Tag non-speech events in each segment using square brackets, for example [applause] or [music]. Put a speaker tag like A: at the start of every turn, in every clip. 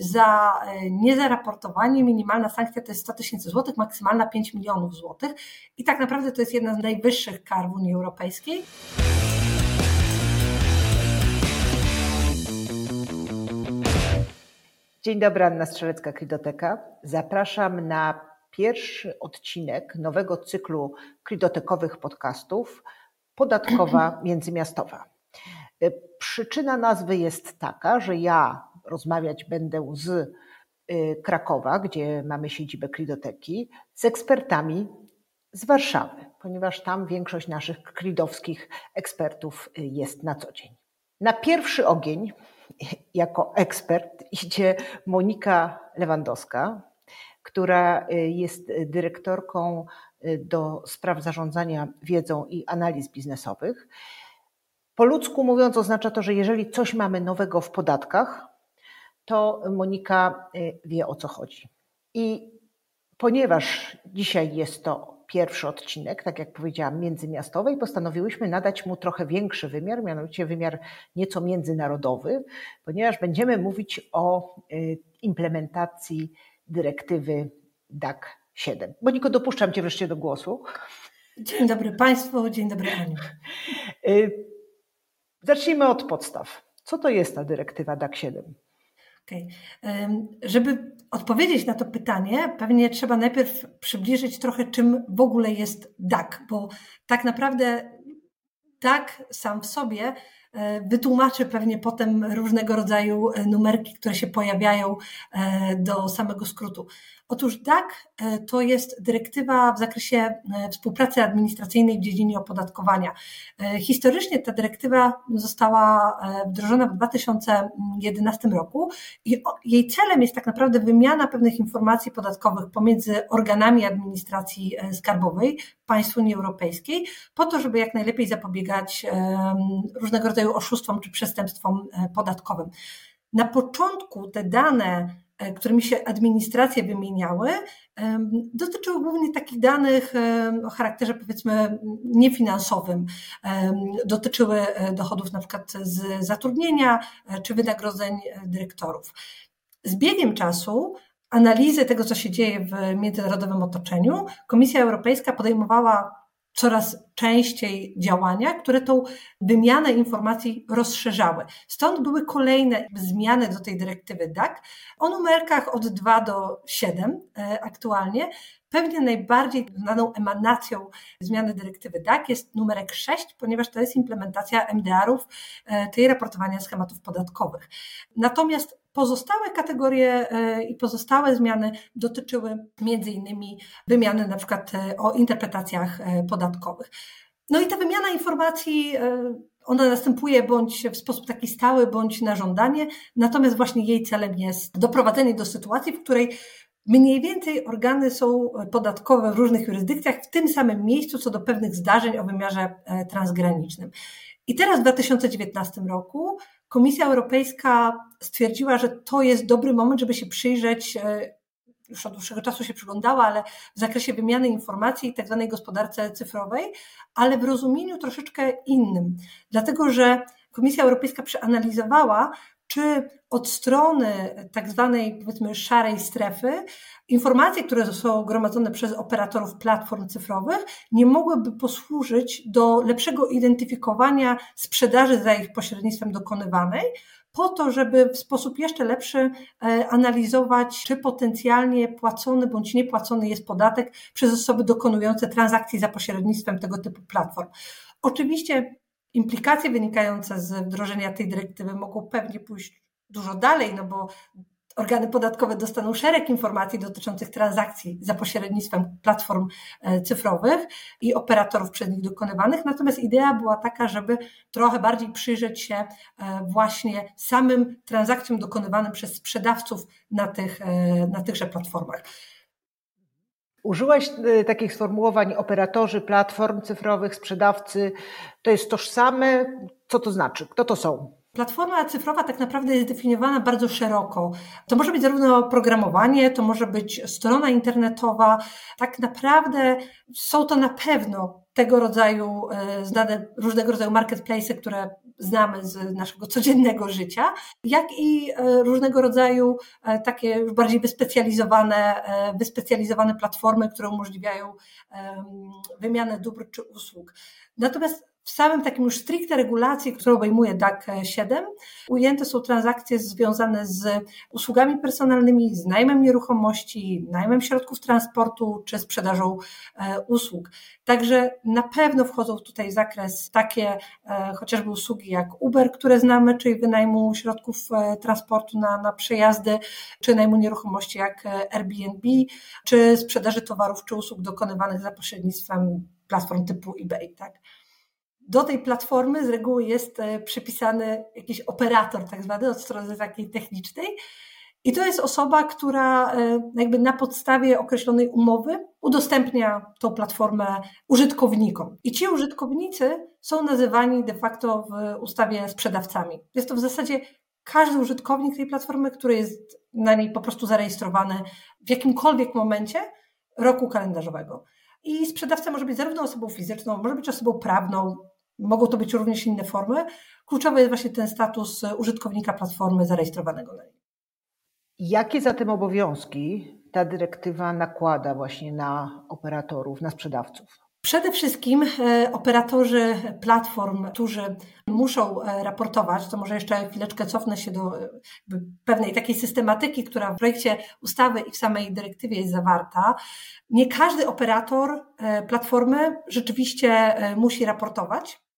A: za niezaraportowanie minimalna sankcja to jest 100 tysięcy złotych, maksymalna 5 milionów złotych i tak naprawdę to jest jedna z najwyższych kar w Unii Europejskiej.
B: Dzień dobry, Anna Strzelecka, Kridoteka. Zapraszam na pierwszy odcinek nowego cyklu kridotekowych podcastów Podatkowa [clears throat] Międzymiastowa. Przyczyna nazwy jest taka, że ja rozmawiać będę z y, Krakowa, gdzie mamy siedzibę Kridoteki, z ekspertami z Warszawy, ponieważ tam większość naszych kridowskich ekspertów y, jest na co dzień. Na pierwszy ogień [laughs] jako ekspert [laughs] idzie Monika Lewandowska, która y, jest dyrektorką do spraw zarządzania wiedzą i analiz biznesowych. Po ludzku mówiąc, oznacza to, że jeżeli coś mamy nowego w podatkach, to Monika wie o co chodzi. I ponieważ dzisiaj jest to pierwszy odcinek, tak jak powiedziałam, międzymiastowy i postanowiłyśmy nadać mu trochę większy wymiar, mianowicie wymiar nieco międzynarodowy, ponieważ będziemy mówić o y, implementacji dyrektywy DAC 7. Moniko, dopuszczam Cię wreszcie do głosu.
A: Dzień dobry Państwu, dzień dobry Aniu. Y,
B: zacznijmy od podstaw. Co to jest ta dyrektywa DAC 7?
A: Okay. Żeby odpowiedzieć na to pytanie, pewnie trzeba najpierw przybliżyć trochę, czym w ogóle jest DAC, bo tak naprawdę DAC sam w sobie E, wytłumaczy pewnie potem różnego rodzaju e, numerki, które się pojawiają e, do samego skrótu. Otóż DAC to jest dyrektywa w zakresie współpracy administracyjnej w dziedzinie opodatkowania. Historycznie ta dyrektywa została wdrożona w 2011 roku i jej celem jest tak naprawdę wymiana pewnych informacji podatkowych pomiędzy organami administracji skarbowej państw Unii Europejskiej, po to, żeby jak najlepiej zapobiegać różnego rodzaju oszustwom czy przestępstwom e, podatkowym. Na początku te dane, e, którymi się administracje wymieniały, dotyczyły głównie takich danych o charakterze powiedzmy niefinansowym. Dotyczyły e, dochodów na przykład z zatrudnienia czy wynagrodzeń dyrektorów. Z biegiem czasu analizy tego, co się dzieje w międzynarodowym otoczeniu, Komisja Europejska podejmowała coraz częściej działania, które tą wymianę informacji rozszerzały. Stąd były kolejne zmiany do tej dyrektywy DAC o numerkach od 2 do 7 e, aktualnie. Pewnie najbardziej znaną emanacją zmiany dyrektywy DAC jest numerek 6, ponieważ to jest implementacja MDR-ów, e, tej raportowania schematów podatkowych. Natomiast Pozostałe kategorie e, i pozostałe zmiany dotyczyły innymi wymiany na przykład e, o interpretacjach e, podatkowych. No i ta wymiana informacji, ona następuje bądź w sposób taki stały, bądź na żądanie, natomiast właśnie jej celem jest doprowadzenie do sytuacji, w której mniej więcej organy są podatkowe w różnych jurysdykcjach w tym samym miejscu co do pewnych zdarzeń o wymiarze transgranicznym. I teraz w 2019 roku Komisja Europejska stwierdziła, że to jest dobry moment, żeby się przyjrzeć e, już od dłuższego czasu się przyglądała, ale w zakresie wymiany informacji i tak zwanej gospodarce cyfrowej, ale w rozumieniu troszeczkę innym. Dlatego, że Komisja Europejska przeanalizowała, czy od strony tak zwanej, powiedzmy, szarej strefy, informacje, które są gromadzone przez operatorów platform cyfrowych, nie mogłyby posłużyć do lepszego identyfikowania sprzedaży za ich pośrednictwem dokonywanej, po to, żeby w sposób jeszcze lepszy e, analizować, czy potencjalnie płacony bądź niepłacony jest podatek przez osoby dokonujące transakcji za pośrednictwem tego typu platform. Oczywiście implikacje wynikające z wdrożenia tej dyrektywy mogą pewnie pójść dużo dalej, no bo organy podatkowe dostaną szereg informacji dotyczących transakcji za pośrednictwem platform e, cyfrowych i operatorów przez nich dokonywanych. Natomiast idea była taka, żeby trochę bardziej przyjrzeć się e, właśnie samym transakcjom dokonywanym przez sprzedawców na, tych, e, na tychże platformach.
B: Użyłaś takich sformułowań operatorzy platform cyfrowych, sprzedawcy. To jest tożsame. Co to znaczy? Kto to są?
A: Platforma cyfrowa tak naprawdę jest definiowana bardzo szeroko. To może być zarówno oprogramowanie, to może być strona internetowa. Tak naprawdę są to na pewno tego rodzaju znane różnego rodzaju marketplace, które znamy z naszego codziennego życia, jak i różnego rodzaju takie już bardziej wyspecjalizowane, wyspecjalizowane platformy, które umożliwiają wymianę dóbr czy usług. Natomiast w samym takim już stricte regulacji, którą obejmuje DAC 7, ujęte są transakcje związane z usługami personalnymi, z najmem nieruchomości, najmem środków transportu czy sprzedażą e, usług. Także na pewno wchodzą tutaj w zakres takie e, chociażby usługi jak Uber, które znamy, czyli wynajmu środków e, transportu na, na przejazdy, czy najmu nieruchomości jak Airbnb, czy sprzedaży towarów czy usług dokonywanych za pośrednictwem platform typu eBay. Tak? Do tej platformy z reguły jest e, przypisany jakiś operator, tak zwany, od strony takiej technicznej. I to jest osoba, która e, jakby na podstawie określonej umowy udostępnia tą platformę użytkownikom. I ci użytkownicy są nazywani de facto w ustawie sprzedawcami. Jest to w zasadzie każdy użytkownik tej platformy, który jest na niej po prostu zarejestrowany w jakimkolwiek momencie roku kalendarzowego. I sprzedawca może być zarówno osobą fizyczną, może być osobą prawną, Mogą to być również inne formy. Kluczowy jest właśnie ten status użytkownika platformy zarejestrowanego na niej.
B: Jakie zatem obowiązki ta dyrektywa nakłada właśnie na operatorów, na sprzedawców?
A: Przede wszystkim e, operatorzy platform, którzy muszą e, raportować, to może jeszcze chwileczkę cofnę się do e, pewnej takiej systematyki, która w projekcie ustawy i w samej dyrektywie jest zawarta. Nie każdy operator platformy rzeczywiście musi raportować.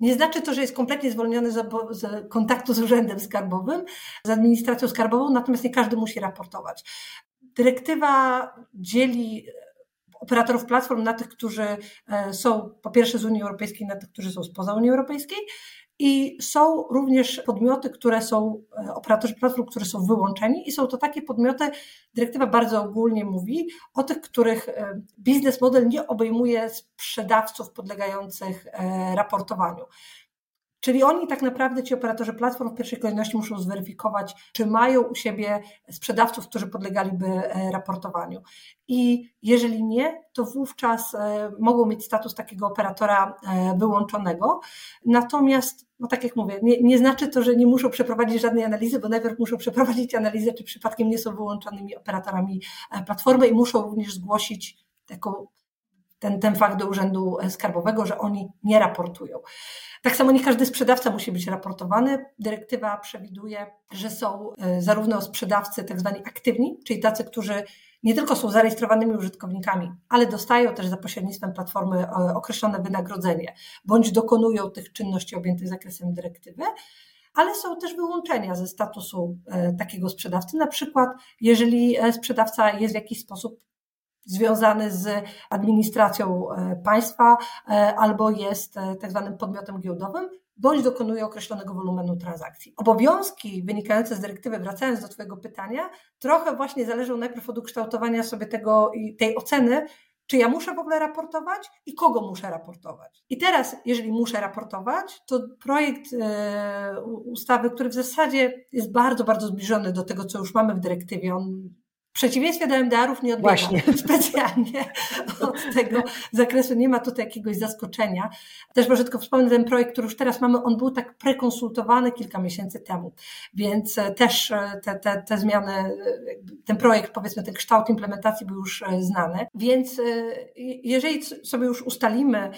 A: Nie znaczy to, że jest kompletnie zwolniony z, z, kontaktu z urzędem skarbowym, z administracją skarbową, natomiast nie każdy musi raportować. Dyrektywa dzieli operatorów platform na tych, którzy e, są po pierwsze z Unii Europejskiej, na tych, którzy są spoza Unii Europejskiej. I są również podmioty, które są, e, operatorzy platform, które są wyłączeni, i są to takie podmioty, dyrektywa bardzo ogólnie mówi o tych, których e, biznes model nie obejmuje sprzedawców podlegających raportowaniu. Czyli oni tak naprawdę, ci operatorzy platform w pierwszej kolejności muszą zweryfikować, czy mają u siebie sprzedawców, którzy podlegaliby e, raportowaniu. I jeżeli nie, to wówczas e, mogą mieć status takiego operatora e, wyłączonego. Natomiast, no tak jak mówię, nie, nie znaczy to, że nie muszą przeprowadzić żadnej analizy, bo najpierw muszą przeprowadzić analizę, czy przypadkiem nie są wyłączonymi operatorami platformy i muszą również zgłosić taką ten, ten fakt do Urzędu Skarbowego, że oni nie raportują. Tak samo nie każdy sprzedawca musi być raportowany. Dyrektywa przewiduje, że są e, zarówno sprzedawcy tak zwani aktywni, czyli tacy, którzy nie tylko są zarejestrowanymi użytkownikami, ale dostają też za pośrednictwem platformy e, określone wynagrodzenie, bądź dokonują tych czynności objętych zakresem dyrektywy, ale są też wyłączenia ze statusu e, takiego sprzedawcy. Na przykład, jeżeli sprzedawca jest w jakiś sposób związany z administracją e, państwa e, albo jest e, tak zwanym podmiotem giełdowym, bądź dokonuje określonego wolumenu transakcji. Obowiązki wynikające z dyrektywy, wracając do Twojego pytania, trochę właśnie zależą najpierw od ukształtowania sobie tego, tej oceny, czy ja muszę w ogóle raportować i kogo muszę raportować. I teraz, jeżeli muszę raportować, to projekt ustawy, który w zasadzie jest bardzo, bardzo zbliżony do tego, co już mamy w dyrektywie, on przeciwieństwie do MDR-ów nie odbiega Właśnie. [laughs] specjalnie od tego zakresu. Nie ma tutaj jakiegoś zaskoczenia. Też może tylko wspomnę, ten projekt, który już teraz mamy, on był tak prekonsultowany kilka miesięcy temu, więc e, też e, te, te, te zmiany, e, ten projekt, powiedzmy, ten kształt implementacji był już znany. Więc jeżeli sobie już ustalimy,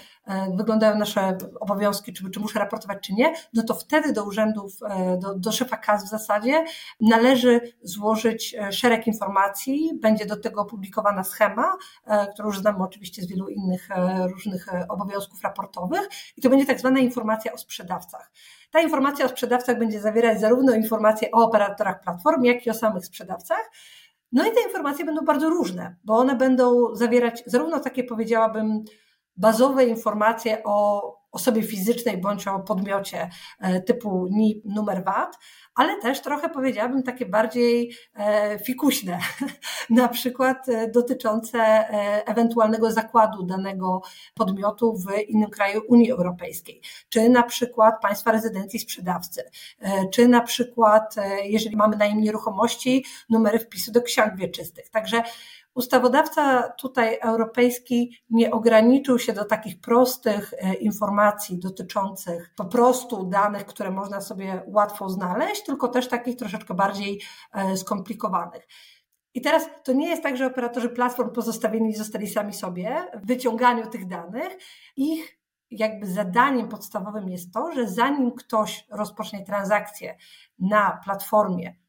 A: wyglądają nasze obowiązki, czy, czy muszę raportować, czy nie, no to wtedy do urzędów, do, do szefa KAS w zasadzie należy złożyć szereg informacji, Będzie do tego opublikowana schema, e, którą już znamy oczywiście z wielu innych e, różnych e, obowiązków raportowych i to będzie tak zwana informacja o sprzedawcach. Ta informacja o sprzedawcach będzie zawierać zarówno informacje o operatorach platform, jak i o samych sprzedawcach. No i te informacje będą bardzo różne, bo one będą zawierać zarówno takie, powiedziałabym, bazowe informacje o osobie fizycznej bądź o podmiocie typu NIP, numer VAT, ale też trochę powiedziałabym takie bardziej e, fikuśne, [laughs] na przykład e, dotyczące e, ewentualnego zakładu danego podmiotu w innym kraju Unii Europejskiej, czy na przykład państwa rezydencji sprzedawcy, czy na przykład, jeżeli mamy najem nieruchomości, numery wpisu do ksiąg wieczystych. Także ustawodawca tutaj europejski nie ograniczył się do takich prostych e, informacji dotyczących po prostu danych, które można sobie łatwo znaleźć, tylko też takich troszeczkę bardziej e, skomplikowanych. I teraz to nie jest tak, że operatorzy platform pozostawieni zostali sami sobie w wyciąganiu tych danych. Ich jakby zadaniem podstawowym jest to, że zanim ktoś rozpocznie transakcję na platformie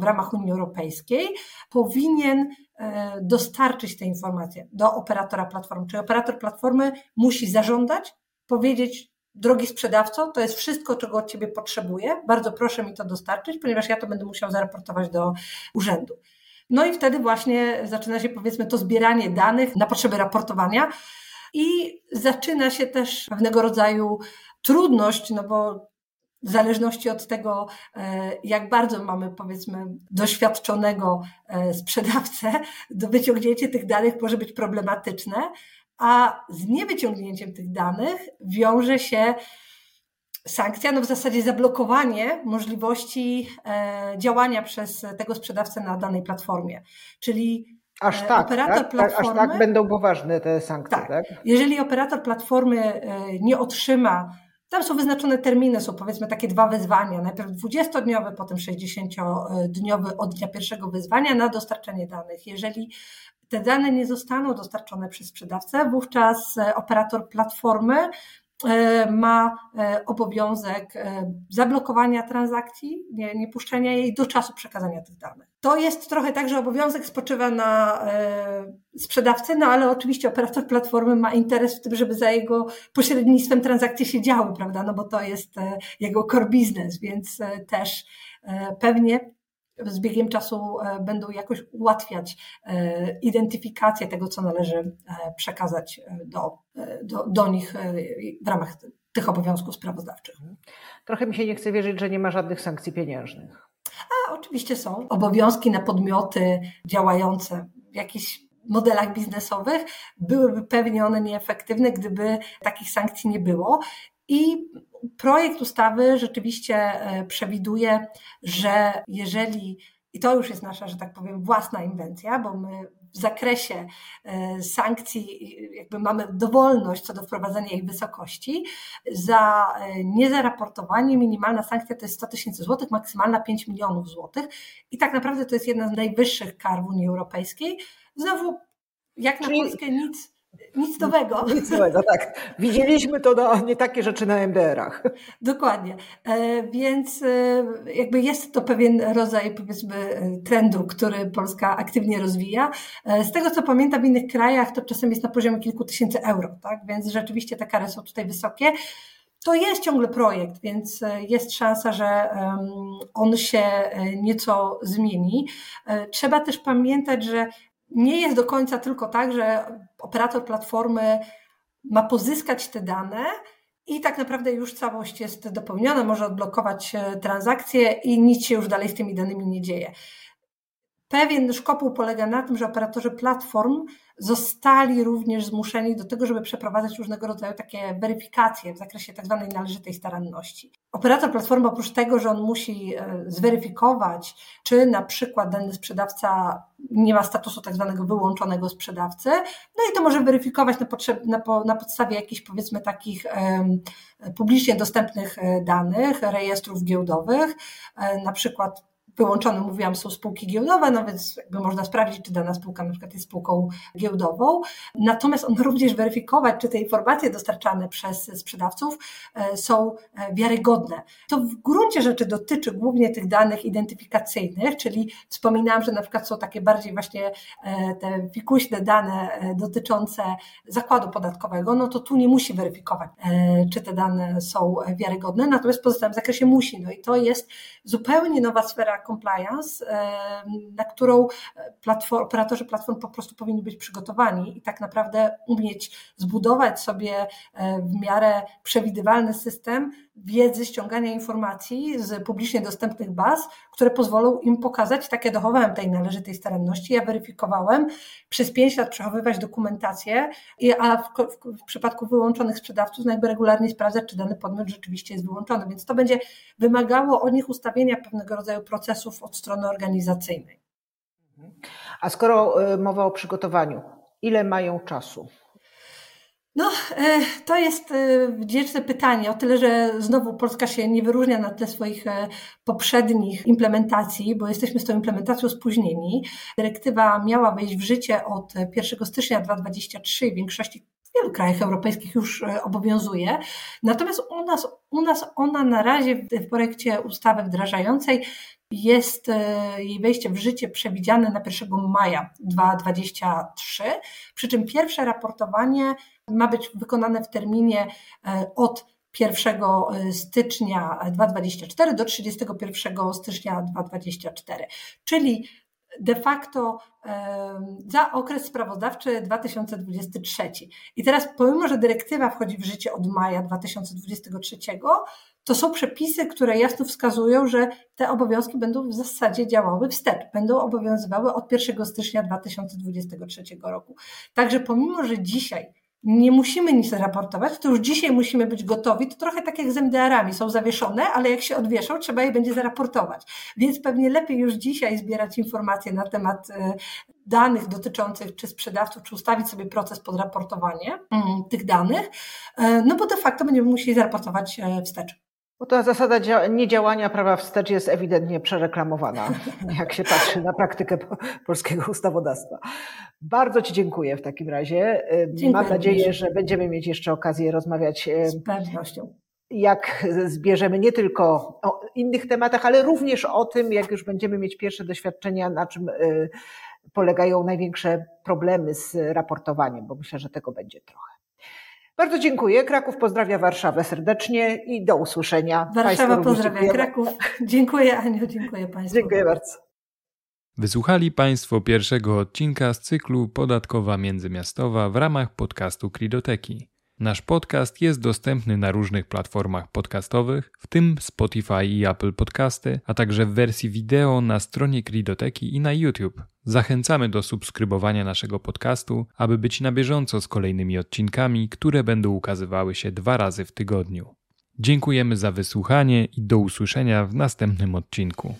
A: w ramach Unii Europejskiej, powinien e, dostarczyć te informacje do operatora platformy. Czyli operator platformy musi zażądać, powiedzieć, drogi sprzedawco, to jest wszystko, czego od Ciebie potrzebuję, bardzo proszę mi to dostarczyć, ponieważ ja to będę musiał zaraportować do urzędu. No i wtedy właśnie zaczyna się powiedzmy to zbieranie danych na potrzeby raportowania i zaczyna się też pewnego rodzaju trudność, no bo w zależności od tego, e, jak bardzo mamy, powiedzmy, doświadczonego e, sprzedawcę, do wyciągnięcie tych danych może być problematyczne, a z niewyciągnięciem tych danych wiąże się sankcja, no w zasadzie zablokowanie możliwości e, działania przez tego sprzedawcę na danej platformie. Czyli
B: Aż tak, operator tak? platformy. Aż tak będą poważne te sankcje, tak. tak?
A: Jeżeli operator platformy nie otrzyma, tam są wyznaczone terminy, są powiedzmy takie dwa wyzwania. Najpierw 20-dniowy, potem 60-dniowy od dnia pierwszego wyzwania na dostarczenie danych. Jeżeli te dane nie zostaną dostarczone przez sprzedawcę, wówczas operator platformy E, ma e, obowiązek e, zablokowania transakcji, nie, nie puszczenia jej do czasu przekazania tych danych. To jest trochę tak, że obowiązek spoczywa na sprzedawcy, no ale oczywiście operator platformy ma interes w tym, żeby za jego pośrednictwem transakcje się działy, prawda? No bo to jest jego core business, więc też pewnie z biegiem czasu będą jakoś ułatwiać identyfikację tego, co należy przekazać do do, do nich e, w ramach tych obowiązków sprawozdawczych.
B: Trochę mi się nie chce wierzyć, że nie ma żadnych sankcji pieniężnych.
A: A oczywiście są. Obowiązki na podmioty działające w jakichś modelach biznesowych byłyby pewnie one nieefektywne, gdyby takich sankcji nie było. I projekt ustawy rzeczywiście e, przewiduje, że jeżeli, i to już jest nasza, że tak powiem, własna inwencja, bo my w zakresie e, sankcji jakby mamy dowolność co do wprowadzenia ich wysokości. Za e, niezaraportowanie minimalna sankcja to jest 100 tysięcy złotych, maksymalna 5 milionów złotych i tak naprawdę to jest jedna z najwyższych kar w Unii Europejskiej. Znowu, jak na Czyli... Polskę nic nic nowego.
B: Nic nowego, tak. Widzieliśmy to na, nie takie rzeczy na MDR-ach.
A: Dokładnie. E, więc e, jakby jest to pewien rodzaj powiedzmy trendu, który Polska aktywnie rozwija. E, z tego co pamiętam w innych krajach to czasem jest na poziomie kilku tysięcy euro, tak? Więc rzeczywiście te kary są tutaj wysokie. To jest ciągle projekt, więc jest szansa, że on się nieco zmieni. Trzeba też pamiętać, że nie jest do końca tylko tak, że operator platformy ma pozyskać te dane i tak naprawdę już całość jest dopełniona, może odblokować e, transakcje i nic się już dalej z tymi danymi nie dzieje. Pewien szkopuł polega na tym, że operatorzy platform zostali również zmuszeni do tego, żeby przeprowadzać różnego rodzaju takie weryfikacje w zakresie tak zwanej należytej staranności. Operator platformy oprócz tego, że on musi e, zweryfikować, czy na przykład dany sprzedawca nie ma statusu tak zwanego wyłączonego sprzedawcy, no i to może weryfikować na, potrzeb, na, na podstawie jakichś powiedzmy takich publicznie dostępnych e, danych, rejestrów giełdowych, e, na przykład wyłączone, mówiłam, są spółki giełdowe, no więc jakby można sprawdzić, czy dana spółka na przykład jest spółką giełdową. Natomiast on również weryfikować, czy te informacje dostarczane przez sprzedawców e, są e, wiarygodne. To w gruncie rzeczy dotyczy głównie tych danych identyfikacyjnych, czyli wspominałam, że na przykład są takie bardziej właśnie e, te fikuśne dane dotyczące zakładu podatkowego, no to tu nie musi weryfikować, czy te dane są wiarygodne, natomiast w pozostałym zakresie musi. No i to jest zupełnie nowa sfera compliance, na którą platform, operatorzy platform po prostu powinni być przygotowani i tak naprawdę umieć zbudować sobie e, w miarę przewidywalny system wiedzy, ściągania informacji z publicznie dostępnych baz, które pozwolą im pokazać, tak ja dochowałem tej należytej staranności, ja weryfikowałem, przez pięć lat przechowywać dokumentację, a w, w, w przypadku wyłączonych sprzedawców jakby regularnie sprawdzać, czy dany podmiot rzeczywiście jest wyłączony, więc to będzie wymagało od nich ustawienia pewnego rodzaju procesów od strony organizacyjnej.
B: A skoro mowa o przygotowaniu, ile mają czasu?
A: No, e, to jest e, wdzięczne pytanie, o tyle, że znowu Polska się nie wyróżnia na tle swoich e, poprzednich implementacji, bo jesteśmy z tą implementacją spóźnieni. Dyrektywa miała wejść w życie od 1 stycznia 2023 w większości w wielu krajach europejskich już obowiązuje. Natomiast u nas, u nas ona na razie w projekcie ustawy wdrażającej jest jej wejście w życie przewidziane na 1 maja 2023, przy czym pierwsze raportowanie ma być wykonane w terminie e, od 1 e, stycznia 2024 do 31 stycznia 2024, czyli de facto e, za okres sprawozdawczy 2023. I teraz, pomimo że dyrektywa wchodzi w życie od maja 2023, to są przepisy, które jasno wskazują, że te obowiązki będą w zasadzie działały wstecz, będą obowiązywały od 1 stycznia 2023 roku. Także pomimo, że dzisiaj nie musimy nic raportować, to już dzisiaj musimy być gotowi. To trochę tak jak z MDR-ami, są zawieszone, ale jak się odwieszą, trzeba je będzie zaraportować. Więc pewnie lepiej już dzisiaj zbierać informacje na temat e, danych dotyczących czy sprzedawców, czy ustawić sobie proces pod raportowanie mm, tych danych, e, no bo de facto będziemy musieli zaraportować e, wstecz.
B: Bo ta zasada niedziałania prawa wstecz jest ewidentnie przereklamowana, [laughs] jak się patrzy na praktykę polskiego ustawodawstwa. Bardzo Ci dziękuję w takim razie. Mam nadzieję, że będziemy mieć jeszcze okazję rozmawiać.
A: Z pewnością.
B: Jak zbierzemy nie tylko o innych tematach, ale również o tym, jak już będziemy mieć pierwsze doświadczenia, na czym polegają największe problemy z raportowaniem, bo myślę, że tego będzie trochę. Bardzo dziękuję. Kraków pozdrawia Warszawę serdecznie i do usłyszenia.
A: Warszawa pozdrawia Kraków. [laughs] Dziękuję Aniu, dziękuję Państwu.
B: Dziękuję bardzo.
C: Wysłuchali Państwo pierwszego odcinka z cyklu Podatkowa Międzymiastowa w ramach podcastu Kridoteki. Nasz podcast jest dostępny na różnych platformach podcastowych, w tym Spotify i Apple Podcasty, a także w wersji wideo na stronie Kridoteki i na YouTube. Zachęcamy do subskrybowania naszego podcastu, aby być na bieżąco z kolejnymi odcinkami, które będą ukazywały się dwa razy w tygodniu. Dziękujemy za wysłuchanie i do usłyszenia w następnym odcinku.